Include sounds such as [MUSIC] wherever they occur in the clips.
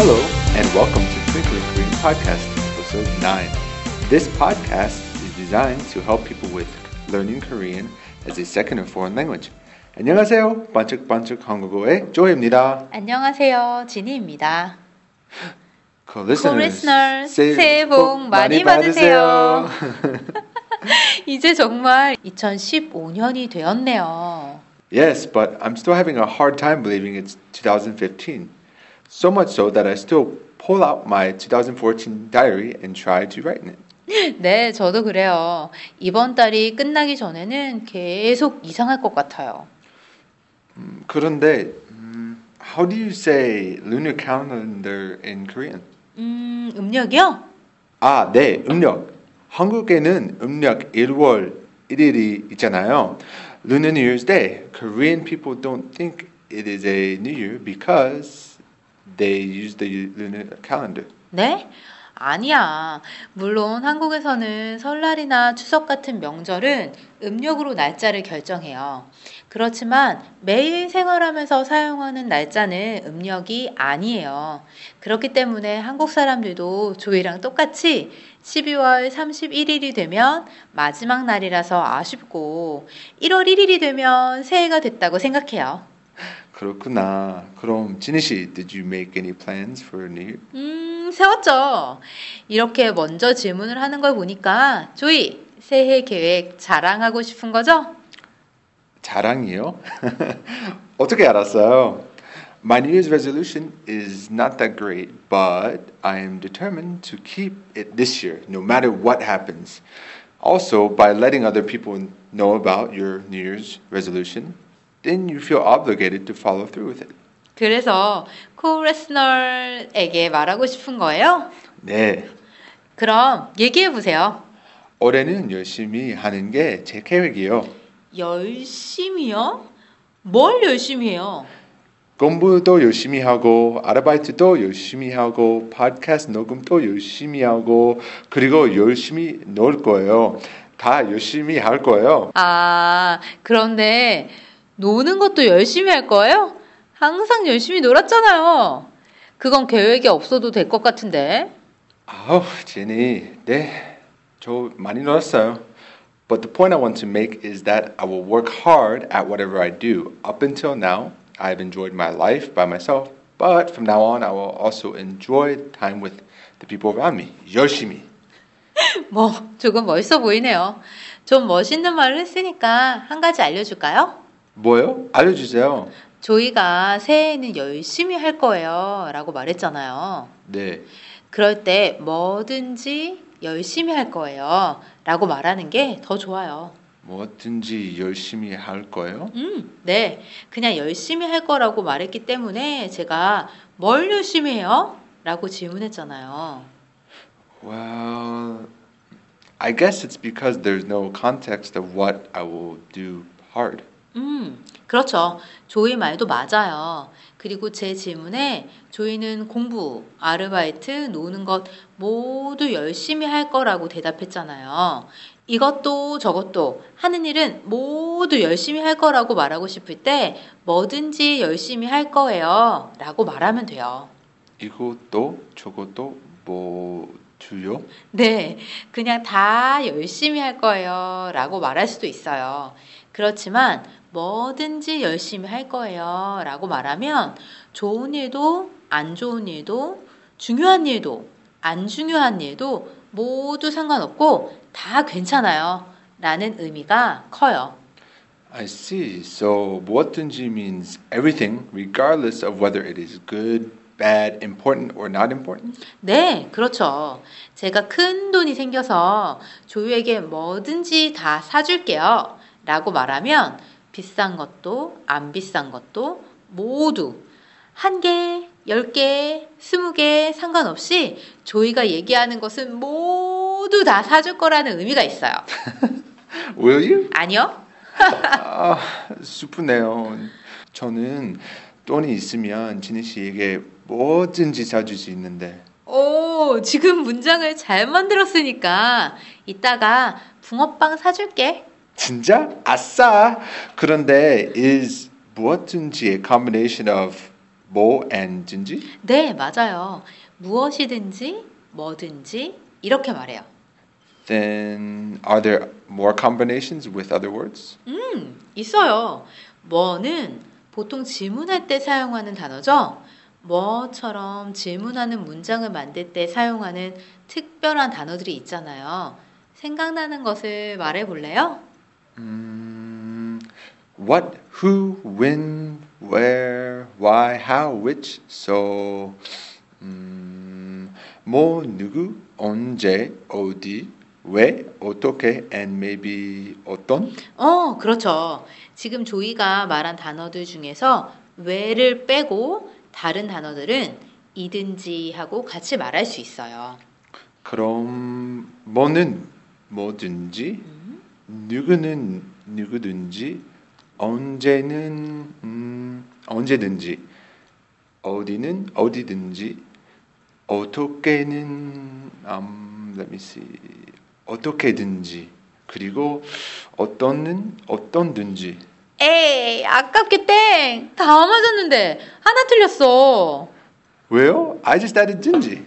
Hello, and welcome to Twinkling Korean Podcast, episode 9. This podcast is designed to help people with learning Korean as a second or foreign language. 안녕하세요. 반짝반짝 한국어의 조이입니다. 안녕하세요. 지니입니다. [GASPS] Co-listeners, Co-listeners, 새해 복 많이 받으세요. [LAUGHS] 이제 정말 2015년이 되었네요. yes, but I'm still having a hard time believing it's 2015. So much so that I still pull out my 2014 diary and try to write in it. 네, 저도 그래요. 이번 달이 끝나기 전에는 계속 이상할 것 같아요. 음, 그런데 음, how do you say lunar calendar in Korean? 음, 음력이요? 아, 네, 음력. 한국에는 음력 1월 1일이 있잖아요. Lunar New Year's Day. Korean people don't think it is a New Year because they use the lunar calendar. 네? 아니야. 물론 한국에서는 설날이나 추석 같은 명절은 음력으로 날짜를 결정해요. 그렇지만 매일 생활하면서 사용하는 날짜는 음력이 아니에요. 그렇기 때문에 한국 사람들도 조이랑 똑같이 12월 31일이 되면 마지막 날이라서 아쉽고 1월 1일이 되면 새해가 됐다고 생각해요. 그렇구나. 그럼 지니 씨, did you make any plans for New Year? 음, 세웠죠. 이렇게 먼저 질문을 하는 걸 보니까 조이, 새해 계획 자랑하고 싶은 거죠? 자랑이요? 어떻게 알았어요? My New Year's resolution is not that great, but I am determined to keep it this year, no matter what happens. Also, by letting other people know about your New Year's resolution, then you feel obligated to follow through with it. 그래서 코레스널에게 말하고 싶은 거예요? 네, 그럼 얘기해 보세요. 올해는 열심히 하는 게 제 계획이요. 열심히요? 뭘 열심히 해요? 공부도 열심히 하고 아르바이트도 열심히 하고 팟캐스트 녹음도 열심히 하고 그리고 열심히 놀 거예요. 다 열심히 할 거예요. 아, 그런데 노는 것도 열심히 할 거예요? 항상 열심히 놀았잖아요. 그건 계획이 없어도 될 것 같은데. 아우, 제니. 네. 저 많이 놀았어요. But the point I want to make is that I will work hard at whatever I do. Up until now, I've enjoyed my life by myself, but from now on I will also enjoy time with the people around me. 열심히. 뭐, 조금 멋있어 보이네요. 좀 멋있는 말을 했으니까 한 가지 알려줄까요? 뭐요? 알려주세요. 조이가 새해에는 열심히 할 거예요. 라고 말했잖아요. 네. 그럴 때 뭐든지 열심히 할 거예요. 라고 말하는 게 더 좋아요. 뭐든지 열심히 할 거예요. 음, 네. 그냥 열심히 할 거라고 말했기 때문에 제가 뭘 열심히 해요? 라고 질문했잖아요. Well, I guess it's because there's no context of what I will do hard. 음, 그렇죠. 조이 말도 맞아요. 그리고 제 질문에 조이는 공부, 아르바이트, 노는 것 모두 열심히 할 거라고 대답했잖아요. 이것도 저것도 하는 일은 모두 열심히 할 거라고 말하고 싶을 때 뭐든지 열심히 할 거예요. 라고 말하면 돼요. 이것도 저것도 뭐주요? 네, 그냥 다 열심히 할 거예요. 라고 말할 수도 있어요. 그렇지만 뭐든지 열심히 할 거예요. 라고 말하면 좋은 일도 안 좋은 일도 중요한 일도 안 중요한 일도 모두 상관없고 다 괜찮아요. 라는 의미가 커요. I see. So 뭐든지 means everything, regardless of whether it is good, bad, important, or not important. 네, 그렇죠. 제가 큰 돈이 생겨서 조유에게 뭐든지 다 사줄게요. 라고 말하면 비싼 것도 안 비싼 것도 모두 한 개, 10개, 20개 상관없이 조이가 얘기하는 것은 모두 다 사줄 거라는 의미가 있어요. [LAUGHS] Will you? 아니요? 아, 슬프네요. 저는 돈이 있으면 지니 씨에게 뭐든지 사줄 수 있는데 오, 지금 문장을 잘 만들었으니까 이따가 붕어빵 사줄게. 진짜? 아싸! 그런데 is 무엇든지의 combination of 뭐 and 든지? 네, 맞아요. 무엇이든지, 뭐든지 이렇게 말해요. Then are there more combinations with other words? 음, 있어요. 뭐는 보통 질문할 때 사용하는 단어죠. 뭐처럼 질문하는 문장을 만들 때 사용하는 특별한 단어들이 있잖아요. 생각나는 것을 말해 볼래요? 음, what, who, when, where, why, how, which. So, 음, 뭐, 누구, 언제, 어디, 왜, 어떻게, and maybe 어떤? 어, 그렇죠. 지금 조이가 말한 단어들 중에서 왜를 빼고 다른 단어들은 이든지 하고 같이 말할 수 있어요. 그럼 뭐는 뭐든지, 음, 누구는 누구든지, 언제는 음, 언제든지, 어디는 어디든지, 어떻게는 um, let me see, 어떻게든지, 그리고 어떤은 어떤든지. 에이, 아깝게 땡! 다 맞았는데 하나 틀렸어. 왜요? I just added 든지.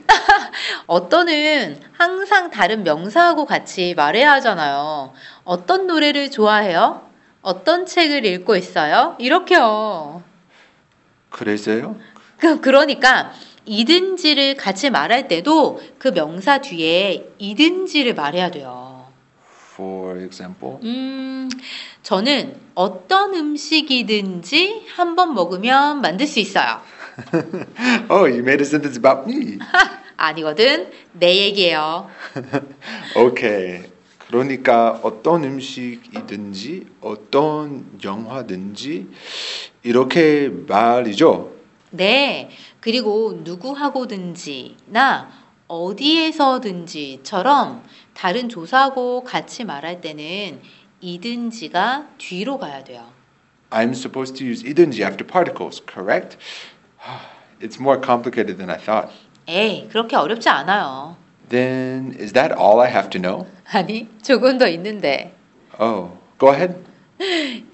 어떤은 항상 다른 명사하고 같이 말해야 하잖아요. 어떤 노래를 좋아해요? 어떤 책을 읽고 있어요? 이렇게요. 그래서요? 그, 그러니까 이든지를 같이 말할 때도 그 명사 뒤에 이든지를 말해야 돼요. For example, 음, 저는 어떤 음식이든지 한번 먹으면 만들 수 있어요. [LAUGHS] oh, you made a sentence about me. [LAUGHS] 아니거든. 내 얘기예요. [LAUGHS] 오케이. 그러니까 어떤 음식이든지 어떤 영화든지 이렇게 말이죠. 네. 그리고 누구하고든지나 어디에서든지처럼 다른 조사하고 같이 말할 때는 이든지가 뒤로 가야 돼요. I'm supposed to use 이든지 after particles, correct? It's more complicated than I thought. 에이, 그렇게 어렵지 않아요. Then is that all I have to know? 아니, 조금 더 있는데. Oh, go ahead.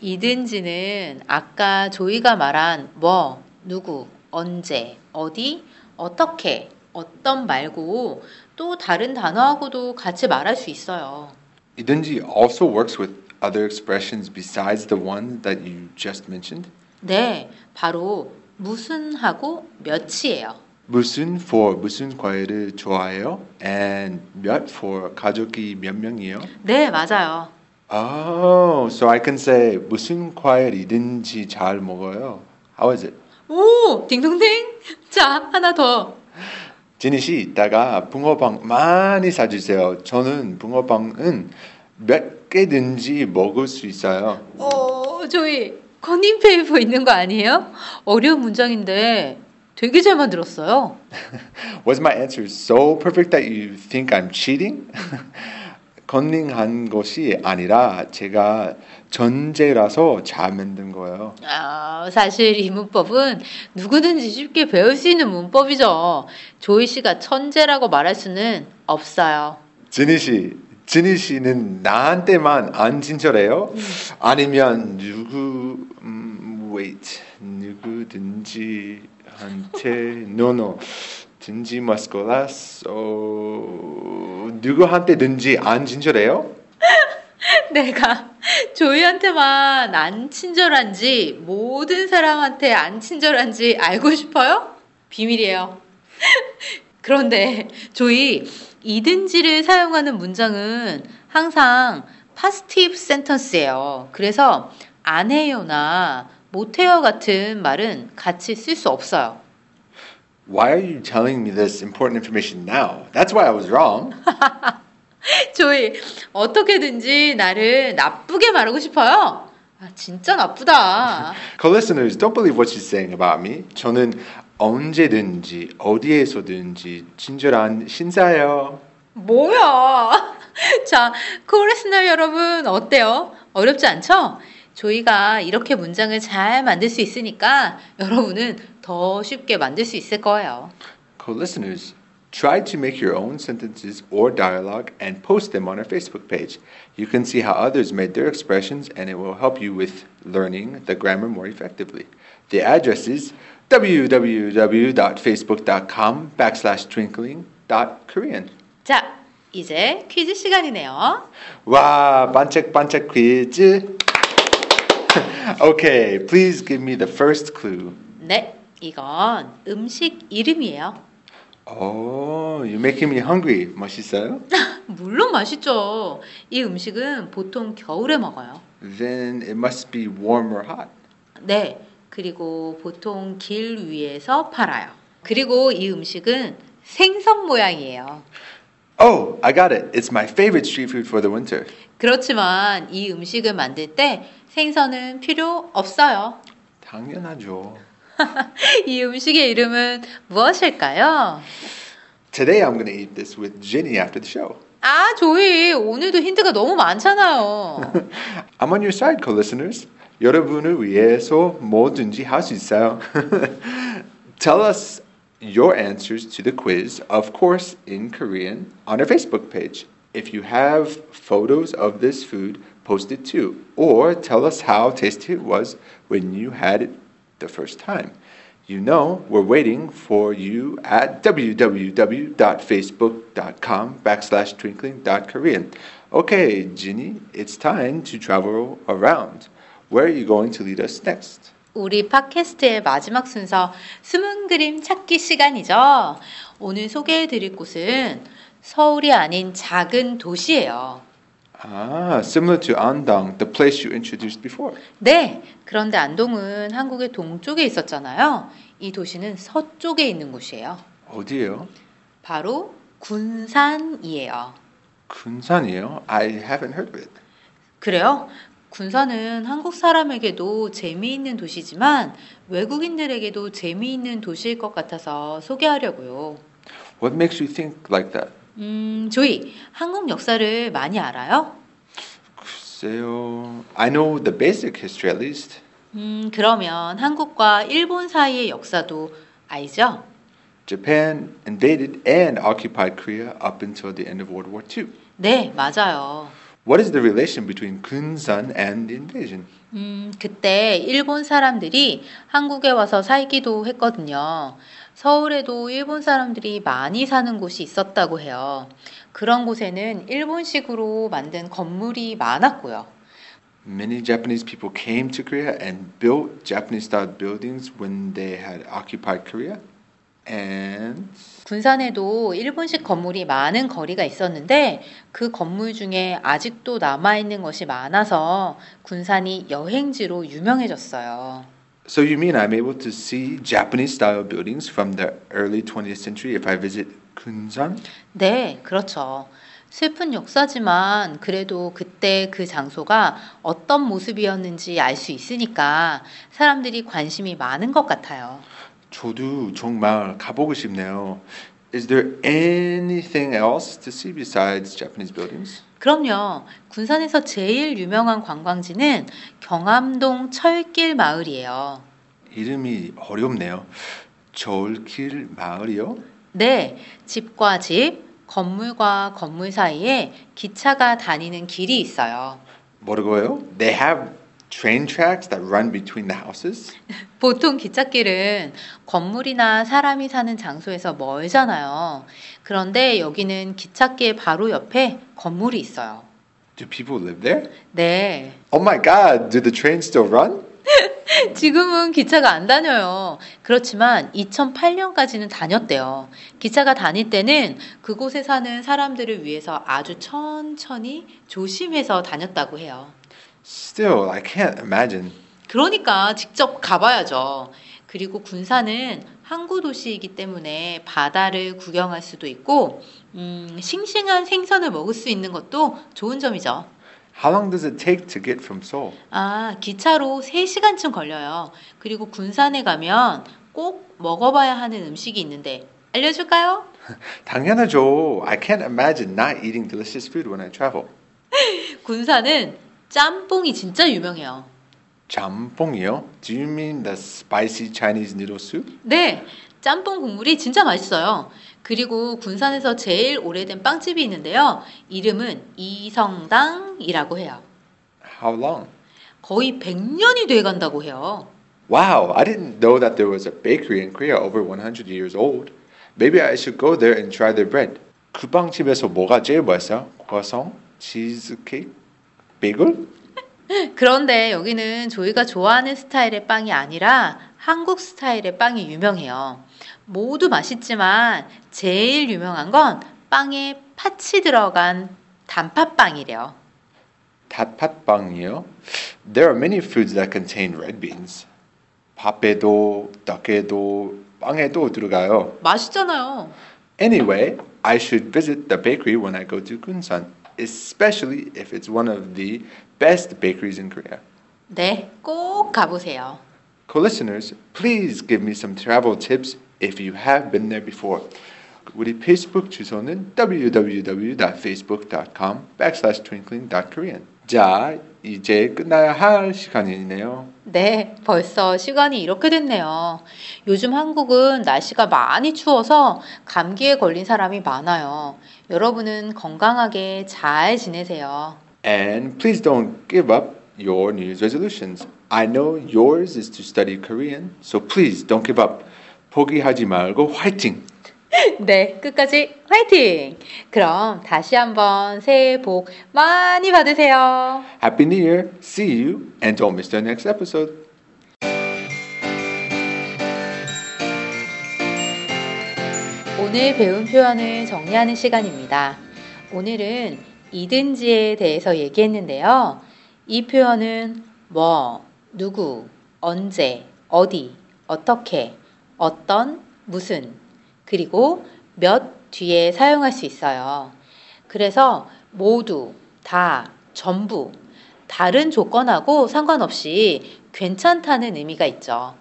이든지는 아까 조이가 말한 뭐, 누구, 언제, 어디, 어떻게, 어떤 말고 또 다른 단어하고도 같이 말할 수 있어요. 이든지 also works with other expressions besides the one that you just mentioned. 네, 바로 무슨 하고 몇이에요. 무슨 for 무슨 과일을 좋아해요? And 몇 for 가족이 몇 명이에요? 네, 맞아요. Oh, so I can say 무슨 과일이든지 잘 먹어요. How is it? 오, 딩동댕. 자, 하나 더. 지니 씨 이따가 붕어빵 많이 사주세요. 저는 붕어빵은 몇 개든지 먹을 수 있어요. 어, 조이, 컨닝페이퍼 있는 거 아니에요? 어려운 문장인데 되게 잘 만들었어요. [LAUGHS] Was my answer so perfect that you think I'm cheating? [LAUGHS] 컨닝한 것이 아니라 제가 천재라서 잘 만든 거예요. 아, 사실 이 문법은 누구든지 쉽게 배울 수 있는 문법이죠. 조이 씨가 천재라고 말할 수는 없어요. 지니 씨, 지니 씨는 나한테만 안 친절해요? 아니면 누구 음, wait 누구든지 한테 no no 든지 마스코라스 어, 누구한테든지 안 친절해요? [LAUGHS] 내가 조이한테만 안 친절한지 모든 사람한테 안 친절한지 알고 싶어요? 비밀이에요. [LAUGHS] 그런데 조이 이든지를 사용하는 문장은 항상 파스티브 센턴스예요. 그래서 안 해요나 못 해요 같은 말은 같이 쓸 수 없어요. Why are you telling me this important information now? That's why I was wrong. 조이 어떻게든지 나를 나쁘게 말하고 싶어요? 아 진짜 나쁘다. Co-listeners, don't believe what she's saying about me. 저는 언제든지 어디에서든지 친절한 신사예요. 뭐야? [LAUGHS] 자, 코레스널 여러분 어때요? 어렵지 않죠? 조이가 이렇게 문장을 잘 만들 수 있으니까 여러분은 더 쉽게 만들 수 있을 거예요. Co-listeners, try to make your own sentences or dialogue and post them on our Facebook page. You can see how others made their expressions and it will help you with learning the grammar more effectively. The address is www.facebook.com backslash twinkling.korean. 자, 이제 퀴즈 시간이네요. 와, 반짝반짝 퀴즈. okay, please give me the first clue. 네, 이건 음식 이름이에요. Oh, you're making me hungry. 맛있어요? 물론 맛있죠. 이 음식은 보통 겨울에 먹어요. Then it must be warm or hot. 네, 그리고 보통 길 위에서 팔아요. 그리고 이 음식은 생선 모양이에요. Oh, I got it. It's my favorite street food for the winter. 그렇지만 이 음식을 만들 때 생선은 필요 없어요. 당연하죠. 이 음식의 이름은 무엇일까요? Today I'm going to eat this with Jenny after the show. 아, 조이, 오늘도 힌트가 너무 많잖아요. [LAUGHS] I'm on your side, co-listeners. 여러분을 위해서 뭐든지 할 수 있어요. [LAUGHS] Tell us your answers to the quiz, of course, in Korean, on our Facebook page. If you have photos of this food, post it too. Or tell us how tasty it was when you had it the first time. You know, we're waiting for you at www.facebook.com backslash twinkling.korean. Okay, Ginny, it's time to travel around. Where are you going to lead us next? 우리 팟캐스트의 마지막 순서 숨은 그림 찾기 시간이죠. 오늘 소개해 드릴 곳은 서울이 아닌 작은 도시예요. Ah, similar to Andong, the place you introduced before. 네, 그런데 안동은 한국의 동쪽에 있었잖아요. 이 도시는 서쪽에 있는 곳이에요. 어디예요? 바로 군산이에요. 군산이에요? I haven't heard of it. 그래요? 군산은 한국 사람에게도 재미있는 도시지만 외국인들에게도 재미있는 도시일 것 같아서 소개하려고요. What makes you think like that? 음, 조이, 한국 역사를 많이 알아요? 글쎄요. I know the basic history at least. 음, 그러면 한국과 일본 사이의 역사도 알죠? Japan invaded and occupied Korea up until the end of World War II. 네, 맞아요. What is the relation between Kunsan and the invasion? 음, 그때 일본 사람들이 한국에 와서 살기도 했거든요. 서울에도 일본 사람들이 많이 사는 곳이 있었다고 해요. 그런 곳에는 일본식으로 만든 건물이 많았고요. Many Japanese people came to Korea and built Japanese style buildings when they had occupied Korea. And 군산에도 일본식 건물이 많은 거리가 있었는데 그 건물 중에 아직도 남아 있는 것이 많아서 군산이 여행지로 유명해졌어요. So you mean I'm able to see Japanese style buildings from the early 20th century if I visit Kunsan? 네, 그렇죠. 슬픈 역사지만 그래도 그때 그 장소가 어떤 모습이었는지 알 수 있으니까 사람들이 관심이 많은 것 같아요. 저도 정말 가보고 싶네요. Is there anything else to see besides Japanese buildings? 그럼요. 군산에서 제일 유명한 관광지는 경암동 철길 마을이에요. 이름이 어렵네요. 저울길 마을이요? 네, 집과 집, 건물과 건물 사이에 기차가 다니는 길이 있어요. 뭐라고요? They have train tracks that run between the houses? [LAUGHS] 보통 기찻길은 건물이나 사람이 사는 장소에서 멀잖아요. 그런데 여기는 기찻길 바로 옆에 건물이 있어요. Do people live there? 네. Oh my god, do the trains still run? [LAUGHS] 지금은 기차가 안 다녀요. 그렇지만 2008년까지는 다녔대요. 기차가 다닐 때는 그곳에 사는 사람들을 위해서 아주 천천히 조심해서 다녔다고 해요. Still, I can't imagine. 그러니까 직접 가봐야죠. 그리고 군산은 항구 도시이기 때문에 바다를 구경할 수도 있고, 음, 싱싱한 생선을 먹을 수 있는 것도 좋은 점이죠. How long does it take to get from Seoul? 아, 기차로 3시간쯤 걸려요. 그리고 군산에 가면 꼭 먹어봐야 하는 음식이 있는데 알려줄까요? [LAUGHS] 당연하죠. I can't imagine not eating delicious food when I travel. [LAUGHS] 군산은 짬뽕이 진짜 유명해요. 짬뽕이요? Do you mean the spicy Chinese noodle soup? 네, 짬뽕 국물이 진짜 맛있어요. 그리고 군산에서 제일 오래된 빵집이 있는데요. 이름은 이성당이라고 해요. How long? 거의 100년이 돼 간다고 해요. Wow, I didn't know that there was a bakery in Korea over 100 years old. Maybe I should go there and try their bread. 그 빵집에서 뭐가 제일 맛있어요? croissant, cheesecake, bagel? 그런데 여기는 저희가 좋아하는 스타일의 빵이 아니라 한국 스타일의 빵이 유명해요. 모두 맛있지만 제일 유명한 건 빵에 팥이 들어간 단팥빵이래요. 닷팥빵이요? There are many foods that contain red beans. 밥에도, 떡에도, 빵에도 들어가요. 맛있잖아요. Anyway, I should visit the bakery when I go to Kunsan, especially if it's one of the best bakeries in Korea. 네, 꼭 가보세요. Co-listeners, please give me some travel tips if you have been there before. 우리 페이스북 주소는 www.facebook.com backslash twinkling.korean 자, 이제 끝나야 할 시간이네요. 네, 벌써 시간이 이렇게 됐네요. 요즘 한국은 날씨가 많이 추워서 감기에 걸린 사람이 많아요. 여러분은 건강하게 잘 지내세요. And please don't give up your New Year's resolutions. I know yours is to study Korean, so please don't give up. 포기하지 말고 화이팅! [LAUGHS] 네, 끝까지 화이팅! 그럼 다시 한번 새해 복 많이 받으세요. Happy New Year! See you, and don't miss the next episode. 오늘 배운 표현을 정리하는 시간입니다. 오늘은 이든지에 대해서 얘기했는데요. 이 표현은 뭐, 누구, 언제, 어디, 어떻게, 어떤, 무슨, 그리고 몇 뒤에 사용할 수 있어요. 그래서 모두, 다, 전부, 다른 조건하고 상관없이 괜찮다는 의미가 있죠.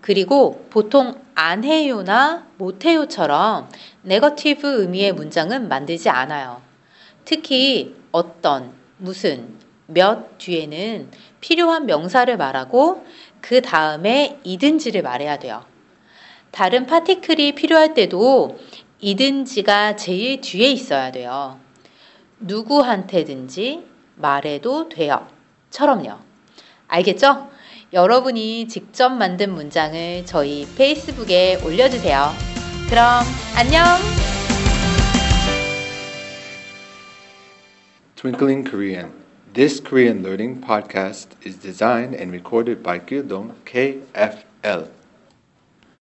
그리고 보통 안 해요나 못 해요처럼 네거티브 의미의 문장은 만들지 않아요. 특히 어떤, 무슨, 몇 뒤에는 필요한 명사를 말하고 그 다음에 이든지를 말해야 돼요. 다른 파티클이 필요할 때도 이든지가 제일 뒤에 있어야 돼요. 누구한테든지 말해도 돼요. 처럼요. 알겠죠? 여러분이 직접 만든 문장을 저희 페이스북에 올려주세요. 그럼 안녕! Twinkling Korean. This Korean learning podcast is designed and recorded by Gyudong KFL.